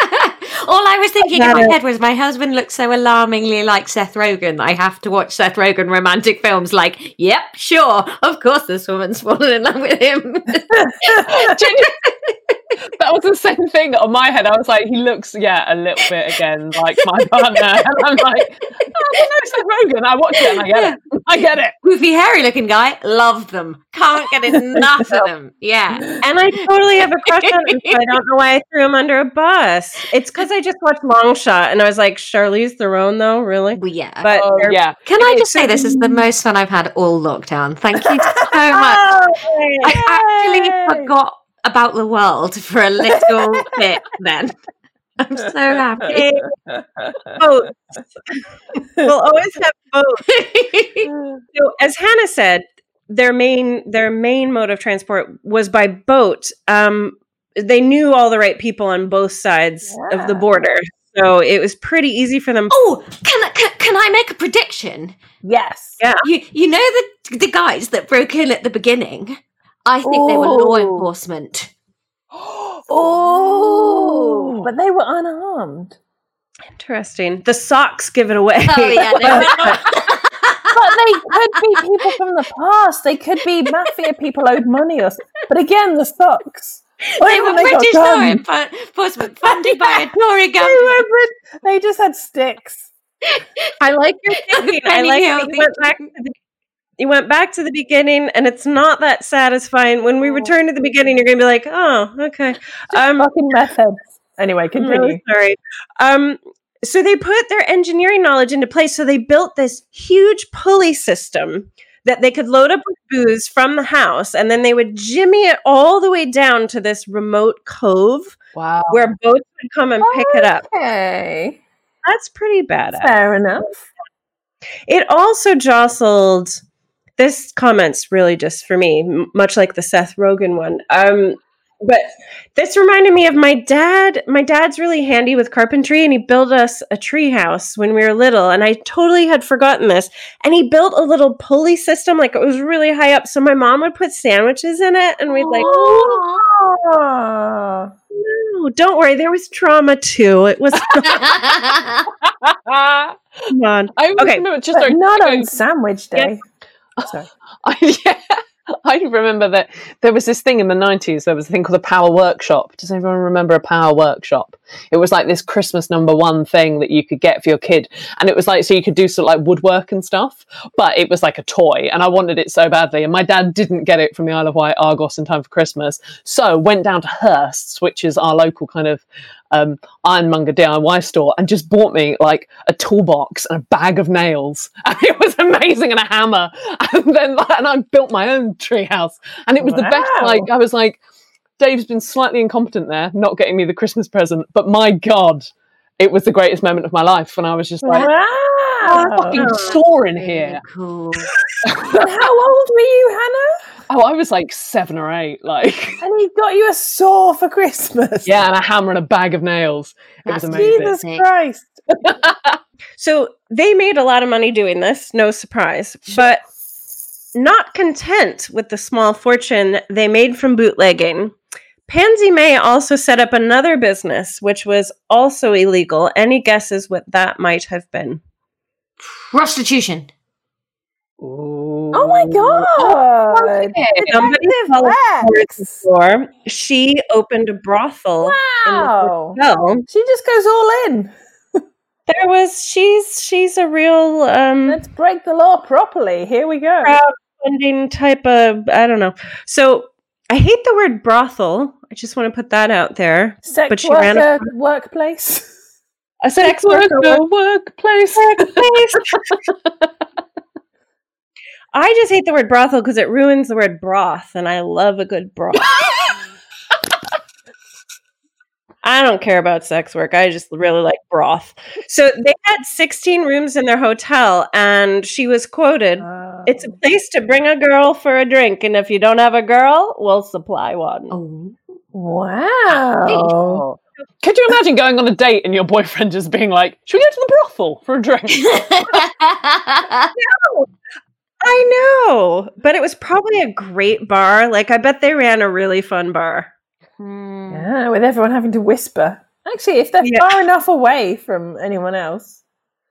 All I was thinking in my head was my husband looks so alarmingly like Seth Rogen that I have to watch Seth Rogen romantic films. Like, yep, sure, of course, this woman's fallen in love with him. that was the same thing on my head. I was like, he looks, yeah, a little bit again like my partner. And I'm like, oh, I know Seth Rogen. I watch it and I get it. I get it. Goofy, hairy looking guy, love them. Can't get enough of them. Yeah. And I totally have a crush on him. So I don't know why I threw him under a bus. It's because I just watched Long Shot and I was like, Charlize Theron, though, really? Well, yeah. But Oh, yeah. Can I just say this is the most fun I've had all lockdown? Thank you so much. Oh, I actually forgot about the world for a little bit then. I'm so happy. Boats. we'll always have boats. So, as Hannah said, their main their main mode of transport was by boat. Um, they knew all the right people on both sides of the border, so it was pretty easy for them. oh, can I, can, can I make a prediction? Yes. Yeah. You you know the the guys that broke in at the beginning? I think they were law enforcement. Oh, but they were unarmed. Interesting. The socks give it away. Oh yeah, they But they could be people from the past. They could be mafia people owed money or. But again, the socks. Oh, they were When got British law enforcement funded by a Tory they, government. were they just had sticks. I like your thinking. I like Hill that you went back to the you went back to the beginning and it's not that satisfying. When we return to the beginning, you're gonna be like, oh, okay. Um Fucking meth heads. Anyway, continue. sorry. Um so they put their engineering knowledge into place. So they built this huge pulley system that they could load up with booze from the house, and then they would jimmy it all the way down to this remote cove Wow. where boats would come and pick it up. Okay. That's pretty badass. Fair enough. It also jostled. This comment's really just for me, m- much like the Seth Rogen one. Um, but this reminded me of my dad. My dad's really handy with carpentry, and he built us a tree house when we were little. And I totally had forgotten this. And he built a little pulley system, like it was really high up. So my mom would put sandwiches in it, and we'd like, Oh. "Oh, don't worry, there was trauma too. It was I come on." always Okay, just not on sandwich day. Sorry. I, yeah, I remember that there was this thing in the 90s. There was a thing called a Power Workshop. Does anyone remember a Power Workshop? It was like this Christmas number one thing that you could get for your kid. And it was like, so you could do sort of like woodwork and stuff, but it was like a toy. And I wanted it so badly. And my dad didn't get it from the Isle of Wight Argos in time for Christmas. So went down to Hearst's, which is our local kind of um, ironmonger DIY store and just bought me like a toolbox and a bag of nails. And it was amazing and a hammer. And then and I built my own treehouse. And it was the best. Like I was like, Dave's been slightly incompetent there, not getting me the Christmas present. But my God, it was the greatest moment of my life when I was just like, Wow. Fucking oh, sore in here. cool. How old were you, Hannah? Oh, I was like seven or eight. Like, And he got you a saw for Christmas. yeah, and a hammer and a bag of nails. It was amazing. Jesus Christ. So they made a lot of money doing this, no surprise. But not content with the small fortune they made from bootlegging, Pansy May also set up another business, which was also illegal. Any guesses what that might have been? Prostitution. Oh my god. Somebody Detective followed her X. to the door. She opened a brothel. Wow. Well, She just goes all in. there was she's she's a real um Let's break the law properly. Here we go. crowdfunding type of I don't know. So I hate the word brothel. I just want to put that out there. Sex but she ran a- worker sex worker workplace. workplace. I just hate the word brothel because it ruins the word broth, and I love a good broth. I don't care about sex work. I just really like broth. So they had 16 rooms in their hotel, and she was quoted It's a oh. place to bring a girl for a drink, and if you don't have a girl, we'll supply one. Oh. wow. Could you imagine going on a date and your boyfriend just being like, "Should we go to the brothel for a drink?" I know, but it was probably a great bar. Like, I bet they ran a really fun bar. Hmm. Yeah, with everyone having to whisper. Actually, if they're Yeah. far enough away from anyone else,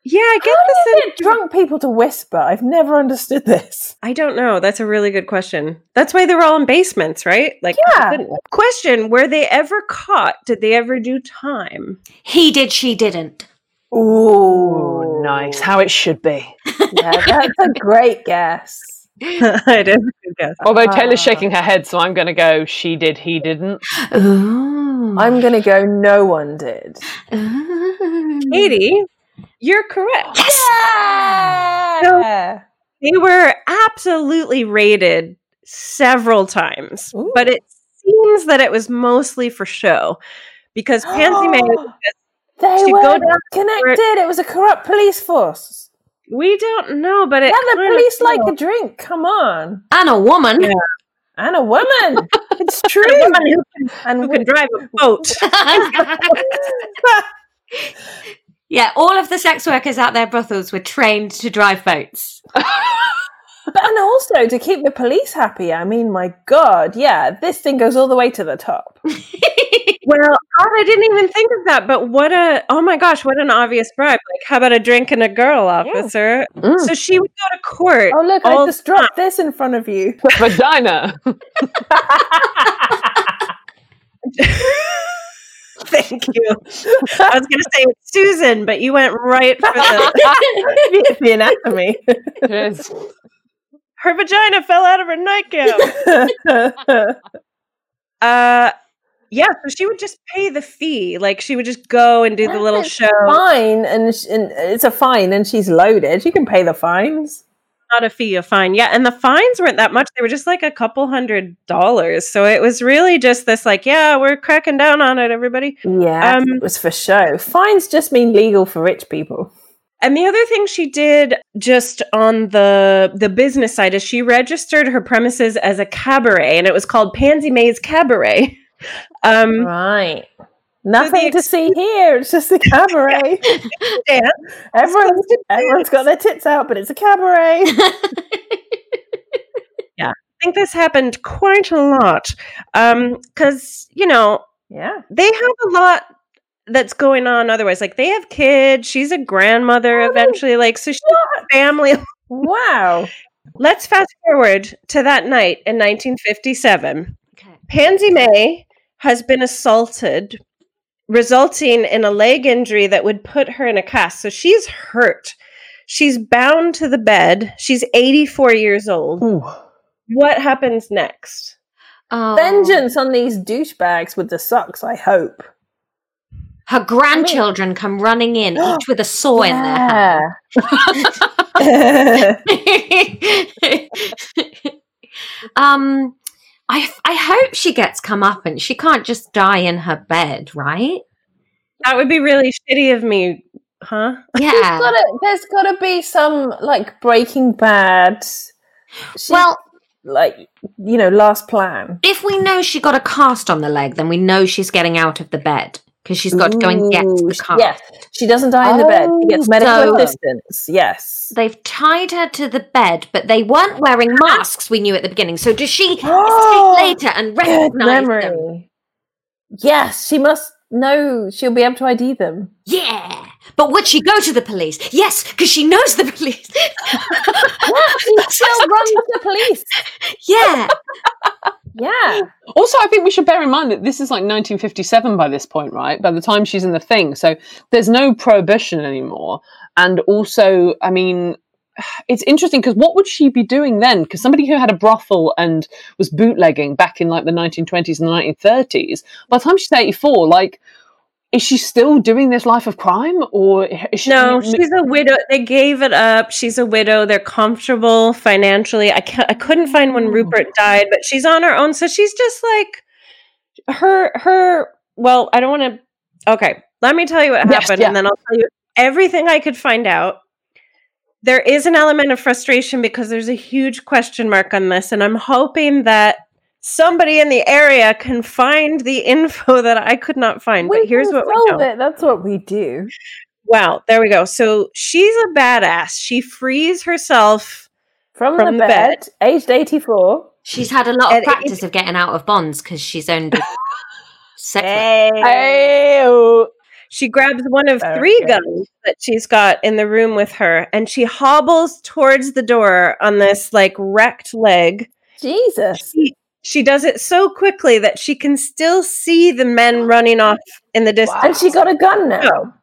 Yeah, I get how the do you sense. get drunk people to whisper? I've never understood this. I don't know. That's a really good question. That's why they were all in basements, right? Like, Yeah. question: Were they ever caught? Did they ever do time? He did, she didn't. Ooh, Nice, how it should be. Yeah, that's a great guess. I did. Guess. Although Taylor's Ah. shaking her head, so I'm going to go. She did. He didn't. Ooh. I'm gonna go. No one did. Ooh. Katie, you're correct. Yeah. They were absolutely raided several times, Ooh. but it seems that it was mostly for show because Pansy May. They She were go down connected. It was a corrupt police force. We don't know, but it Yeah, the police like felt- a drink. Come on, And a woman. Yeah. and a woman. it's true. a woman who, and who we- can drive a boat. yeah, all of the sex workers out there, brothels, were trained to drive boats. But, and also to keep the police happy. I mean, my God, yeah, this thing goes all the way to the top. Well, God, I didn't even think of that. But what a oh my gosh, what an obvious bribe! Like, how about a drink and a girl, officer? Mm. So she would go to court. Oh, look, I just dropped this in front of you. Vagina. Thank you. I was going to say it's Susan, but you went right for the. the, anatomy. Cheers. Her vagina fell out of her nightgown. Uh, yeah. So she would just pay the fee. Like she would just go and do the little show. Fine, and, and it's a fine, and she's loaded. You can pay the fines. Not a fee, a fine. Yeah, and the fines weren't that much. They were just like a couple hundred dollars. So it was really just this, like, yeah, we're cracking down on it, everybody. Yeah, Um, it was for show. Fines just mean legal for rich people. And the other thing she did just on the the business side is she registered her premises as a cabaret, and it was called Pansy May's Cabaret. Um, Right. Nothing to see here. It's just a cabaret. dance. everyone's, everyone's got their tits out, but it's a cabaret. Yeah, I think this happened quite a lot um, because you know Yeah. they have a lot that's going on otherwise. Like they have kids. She's a grandmother Oh, eventually. Like so, she's a family. Wow. Let's fast forward to that night in 1957. Okay. Pansy May has been assaulted, resulting in a leg injury that would put her in a cast. So she's hurt. She's bound to the bed. She's 84 years old. Ooh. What happens next? Oh. Vengeance on these douchebags with the socks, I hope. Her grandchildren come running in, each with a saw in their hand. Um, I I hope she gets come up and she can't just die in her bed, right? That would be really shitty of me, huh? Yeah. gotta, there's got to be some like Breaking Bad. She's, well, like you know, last plan. if we know she got a cast on the leg, then we know she's getting out of the bed because she's got to go and get the cast. Yes, she doesn't die in the bed. She gets Oh, medical so- assistance. Yes. They've tied her to the bed, but they weren't wearing ah. masks. We knew at the beginning. So does she Oh, later and recognize them? Yes, she must know. She'll be able to ID them. Yeah, but would she go to the police? Yes, because she knows the police. She still runs the police. yeah, Yeah. Also, I think we should bear in mind that this is like 1957 by this point, right? By the time she's in the thing. So there's no prohibition anymore. And also, I mean, it's interesting because what would she be doing then? Because somebody who had a brothel and was bootlegging back in like the 1920s and the 1930s, by the time she's 84, like, is she still doing this life of crime or is she No, she's a widow. They gave it up. She's a widow. They're comfortable financially. I ca I couldn't find when hmm. Rupert died, but she's on her own. So she's just like her her. Well, I don't want to. Okay, let me tell you what Yes, happened, yeah. and then I'll tell you everything I could find out. There is an element of frustration because there's a huge question mark on this, and I'm hoping that somebody in the area can find the info that I could not find. We but here's what we solve know. it. That's what we do. Wow, there we go. So she's a badass. She frees herself. From, From the, the bed, bed. aged 84. she's had a lot of And it- practice of getting out of bonds because she's owned a Sex Hey. She grabs one of Very three good. guns that she's got in the room with her and she hobbles towards the door on this like wrecked leg. Jesus. She, she does it so quickly that she can still see the men running off in the distance. And she got a gun now.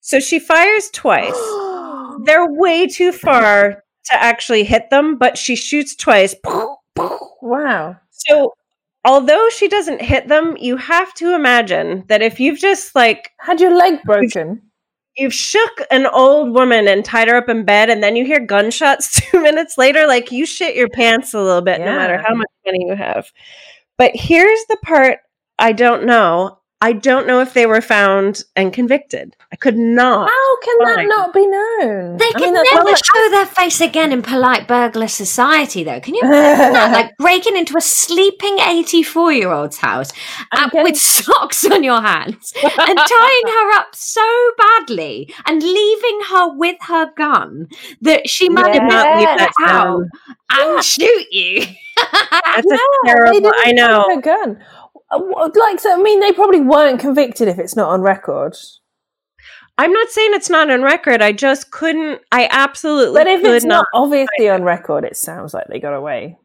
So she fires twice. They're way too far to actually hit them, but she shoots twice. Wow. So although she doesn't hit them, you have to imagine that if you've just like Had your leg broken? You've shook an old woman and tied her up in bed and then you hear gunshots two minutes later like you shit your pants a little bit no matter how much money you have. But here's the part i don't know i don't know if they were found and convicted i could not How can that not be known? They I could mean, never not- show their face again in polite burglar society, though. Can you imagine that? Like breaking into a sleeping 84 year old's house I'm uh, getting- with socks on your hands and tying her up so badly and leaving her with her gun that she might did not leave get that out down. and shoot you. that's a Yeah, they terrible didn't i know have a gun. Uh, Like, so, I mean, they probably weren't convicted if it's not on record. i'm not saying it's not on record i just couldn't i absolutely But if it's not not obviously on record, it sounds like they got away.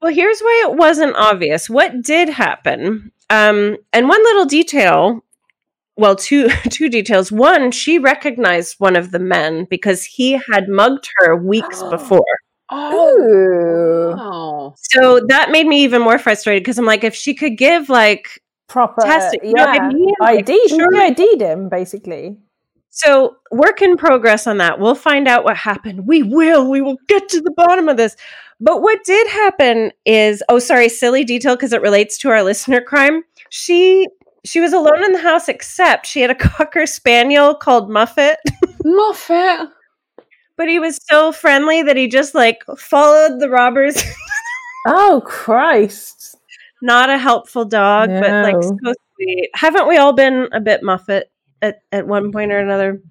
Well, here's why it wasn't obvious. What did happen? Um, and one little detail. Well, two two details. One, she recognized one of the men because he had mugged her weeks before. Oh, Ooh. Oh. So that made me even more frustrated because I'm like, if she could give like Proper. Testing, you know I yeah. mean? Like, ID. sure. ID'd him, basically. So, work in progress on that. We'll find out what happened. We will. We will get to the bottom of this. But what did happen is, oh, sorry, silly detail because it relates to our listener crime. She she was alone in the house, except she had a cocker spaniel called Muffet. Muffet. But he was so friendly that he just like followed the robbers. Oh, Christ. Not a helpful dog, but like so sweet. Haven't we all been a bit Muffet at, at one point or another?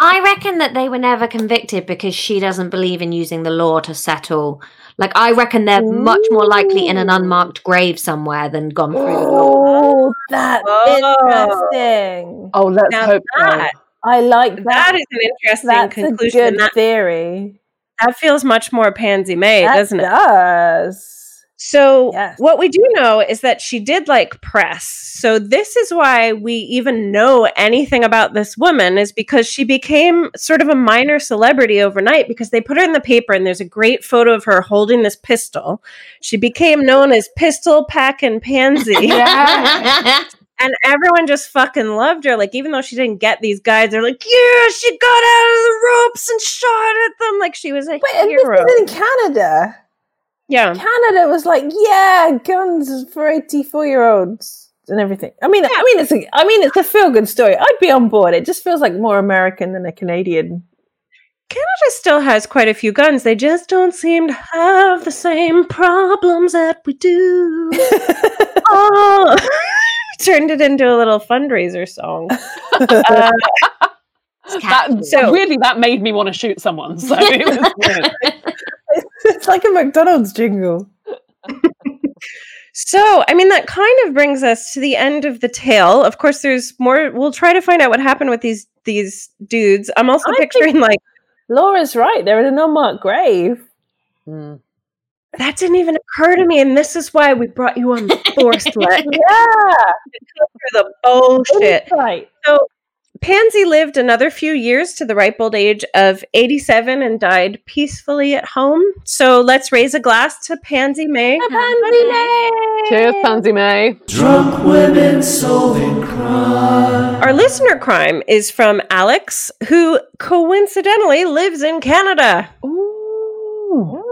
I reckon that they were never convicted because she doesn't believe in using the law to settle. Like, I reckon they're much more likely in an unmarked grave somewhere than gone through. Oh, that's Oh. interesting. Oh, let's Now hope so. that, I like that. that is an interesting That's a conclusion. good That, theory. that feels much more Pansy May, That doesn't it? does. So, Yes. what we do know is that she did like press. So, this is why we even know anything about this woman, is because she became sort of a minor celebrity overnight because they put her in the paper and there's a great photo of her holding this pistol. She became known as Pistol Packin' Pansy. and everyone just fucking loved her. Like, even though she didn't get these guys, they're like, yeah, she got out of the ropes and shot at them. Like, she was a Wait, and this hero. is in Canada. Yeah. Canada was like, yeah, guns for eighty-four year olds and everything. I mean, I mean, it's a, I mean, it's a feel-good story. I'd be on board. It just feels like more American than a Canadian. Canada still has quite a few guns. They just don't seem to have the same problems that we do. oh, turned it into a little fundraiser song. Uh, That, So- weirdly, that made me want to shoot someone. So it was it's like a McDonald's jingle. so, I mean, that kind of brings us to the end of the tale. Of course, there's more. We'll try to find out what happened with these these dudes. I'm also I think- picturing like Laura's right. They're in an unmarked grave. Mm. That didn't even occur to me, and this is why we brought you on the forced let Yeah, through the bullshit. right. So Pansy lived another few years to the ripe old age of 87 and died peacefully at home. So let's raise a glass to Pansy May. Pansy May. Cheers, Pansy May. Drunk women solving crime. Our listener crime is from Alex, who coincidentally lives in Canada.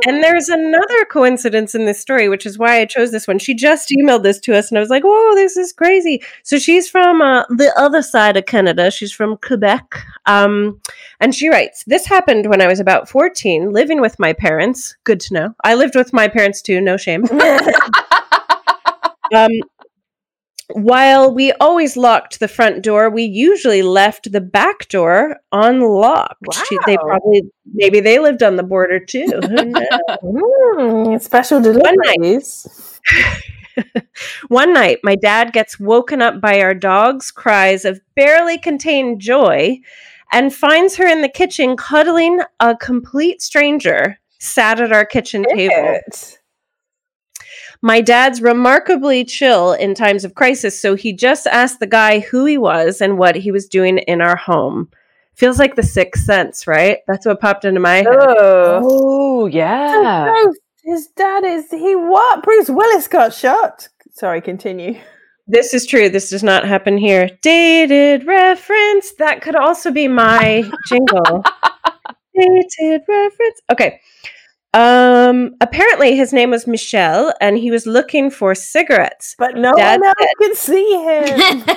And there's another coincidence in this story, which is why I chose this one. She just emailed this to us, and I was like, whoa, this is crazy. So she's from uh, the other side of Canada. She's from Quebec. Um, and she writes This happened when I was about 14, living with my parents. Good to know. I lived with my parents too, no shame. um, while we always locked the front door, we usually left the back door unlocked. She- they probably, maybe they lived on the border too. Mm, special night. deliveries. One night, my dad gets woken up by our dog's cries of barely contained joy and finds her in the kitchen cuddling a complete stranger sat at our kitchen table. It. My dad's remarkably chill in times of crisis, so he just asked the guy who he was and what he was doing in our home. Feels like the sixth sense, right? That's what popped into my head. Ugh. Oh yeah. No, his dad is he what? Bruce Willis got shot. Sorry, continue. This is true. This does not happen here. Dated reference. That could also be my jingle. Dated reference. Okay. Um apparently his name was Michel and he was looking for cigarettes. But no Dad one else see him.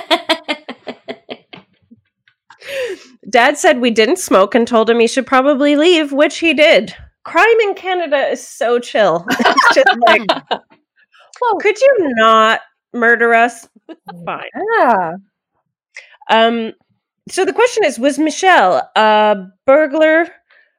Dad said we didn't smoke and told him he should probably leave, which he did. Crime in Canada is so chill. It's just like, well, could you not murder us? Fine. yeah. Um, so the question is Was Michel a burglar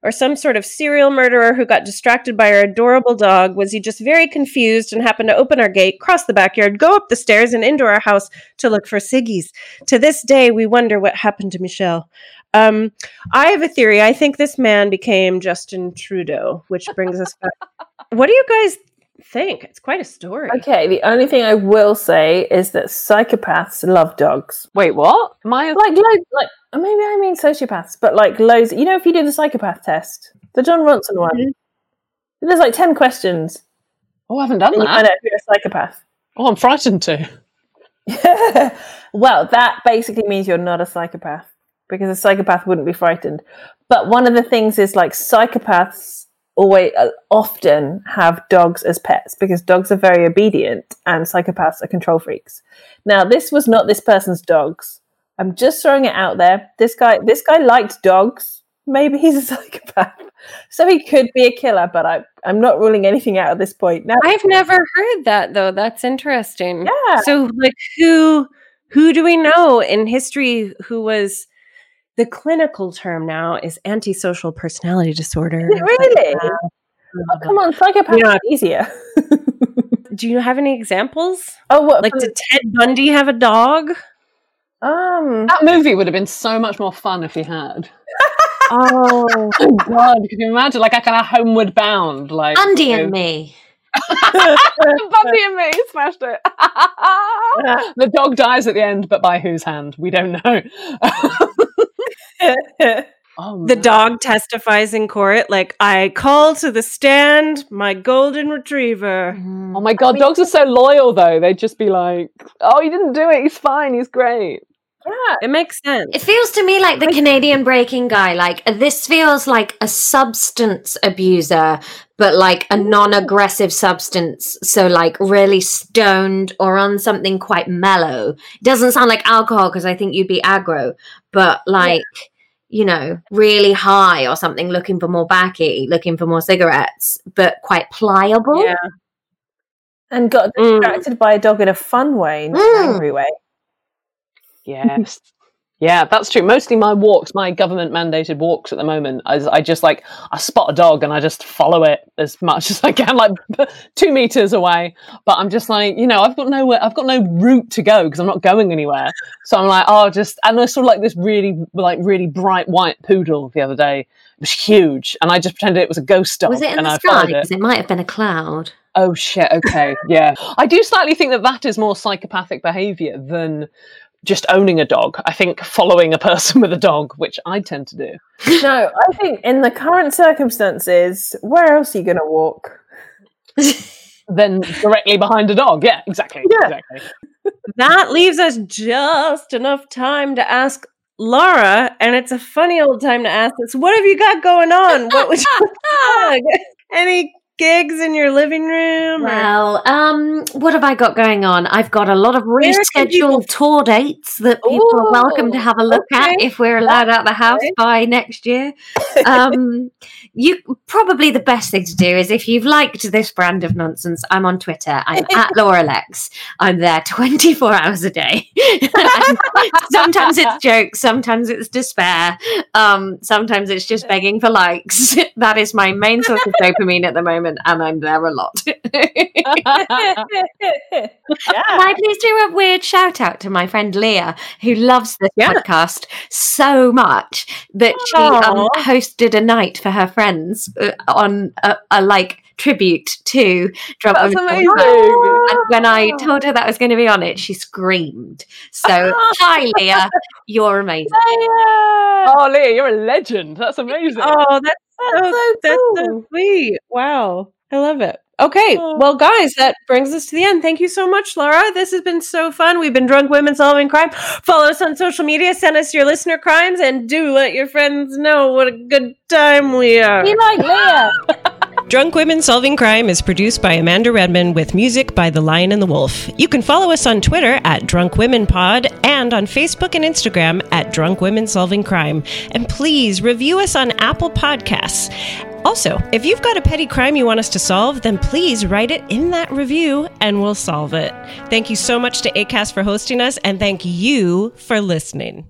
or some sort of serial murderer who got distracted by our adorable dog? Was he just very confused and happened to open our gate, cross the backyard, go up the stairs, and into our house to look for Siggy's? To this day, we wonder what happened to Michel. Um, I have a theory. I think this man became Justin Trudeau, which brings us back. What do you guys think? It's quite a story. Okay, the only thing I will say is that psychopaths love dogs. Wait, what? My Like loads, like maybe I mean sociopaths, but like loads. You know, if you do the psychopath test, the Jon Ronson one, there's like ten questions, oh, I haven't done and you find that. out if you're a psychopath. Oh, I'm frightened too. well, that basically means you're not a psychopath because a psychopath wouldn't be frightened. But one of the things is like psychopaths always uh, often have dogs as pets because dogs are very obedient and psychopaths are control freaks. Now, this was not this person's dogs. I'm just throwing it out there. This guy, this guy liked dogs. Maybe he's a psychopath, so he could be a killer. But I, I'm not ruling anything out at this point. Now, I've never heard that though. That's interesting. Yeah. So like who who do we know in history who was the clinical term now is antisocial personality disorder. Really? Uh, oh, come on, psychopath Yeah. is easier. Do you have any examples? oh, what? Like did Ted Bundy have a dog? Um, That movie would have been so much more fun if he had. Oh, Oh God, Can you imagine? Like a kind of homeward bound, like Andy you know, and me. Bundy and me smashed it. the dog dies at the end, but by whose hand? We don't know. oh, the dog testifies in court like I call to the stand my golden retriever. Oh my God, dogs are so loyal though. They'd just be like, "Oh, he didn't do it. He's fine. He's great." Yeah. It makes sense. It feels to me like the Canadian breaking guy. Like this feels like a substance abuser, but like a non-aggressive substance. So like really stoned or on something quite mellow. It doesn't sound like alcohol because I think you'd be aggro, but like. You know, really high or something, looking for more backy, looking for more cigarettes, but quite pliable. Yeah. and got Mm. distracted by a dog in a fun way, not Mm. an angry way. Yes. Yeah, that's true. Mostly my walks, my government mandated walks at the moment, I, I just like I spot a dog and I just follow it as much as I can, like two meters away. But I'm just like, you know, I've got nowhere, I've got no route to go because I'm not going anywhere. So I'm like, oh, just and I saw like this really, like really bright white poodle the other day. It was huge, and I just pretended it was a ghost dog, Was it in and the I sky? followed it. Because it might have been a cloud. Oh shit. Okay. Yeah. I do slightly think that that is more psychopathic behavior than just owning a dog. I think following a person with a dog, which I tend to do. no, I think in the current circumstances, where else are you going to walk? Then directly behind a dog. Yeah. Exactly. Yeah. Exactly. That leaves us just enough time to ask Laura, and it's a funny old time to ask this. What have you got going on? What would you plug? Any gigs in your living room? or- Well, um, what have I got going on? I've got a lot of Where can people- rescheduled tour dates that people are welcome to have a look at if we're allowed out of the house Okay. by next year. Um, you probably the best thing to do is if you've liked this brand of nonsense, I'm on Twitter. I'm at Laura Lexx. I'm there 24 hours a day. Sometimes it's jokes, sometimes it's despair, um, sometimes it's just begging for likes. that is my main source of dopamine at the moment. Women, and I'm there a lot. yeah. Can I please do a weird shout out to my friend Leah, who loves this Yeah. podcast so much that she um, hosted a night for her friends uh, on a, a like tribute to Drunk That's amazing. And when I told her that I was going to be on it, she screamed. So, hi Leah, you're amazing. Oh, Leah, you're a legend. That's amazing. Oh, that's so, so that's so sweet. Wow. I love it. Okay, well, guys, that brings us to the end. Thank you so much, Laura. This has been so fun. We've been Drunk Women Solving Crime. Follow us on social media, send us your listener crimes, and do let your friends know what a good time we are. Be like Leah. Drunk Women Solving Crime is produced by Amanda Redman with music by The Lion and the Wolf. You can follow us on Twitter at Drunk Women Pod and on Facebook and Instagram at Drunk Women Solving Crime. And please review us on Apple Podcasts. Also, if you've got a petty crime you want us to solve, then please write it in that review and we'll solve it. Thank you so much to ACAST for hosting us and thank you for listening.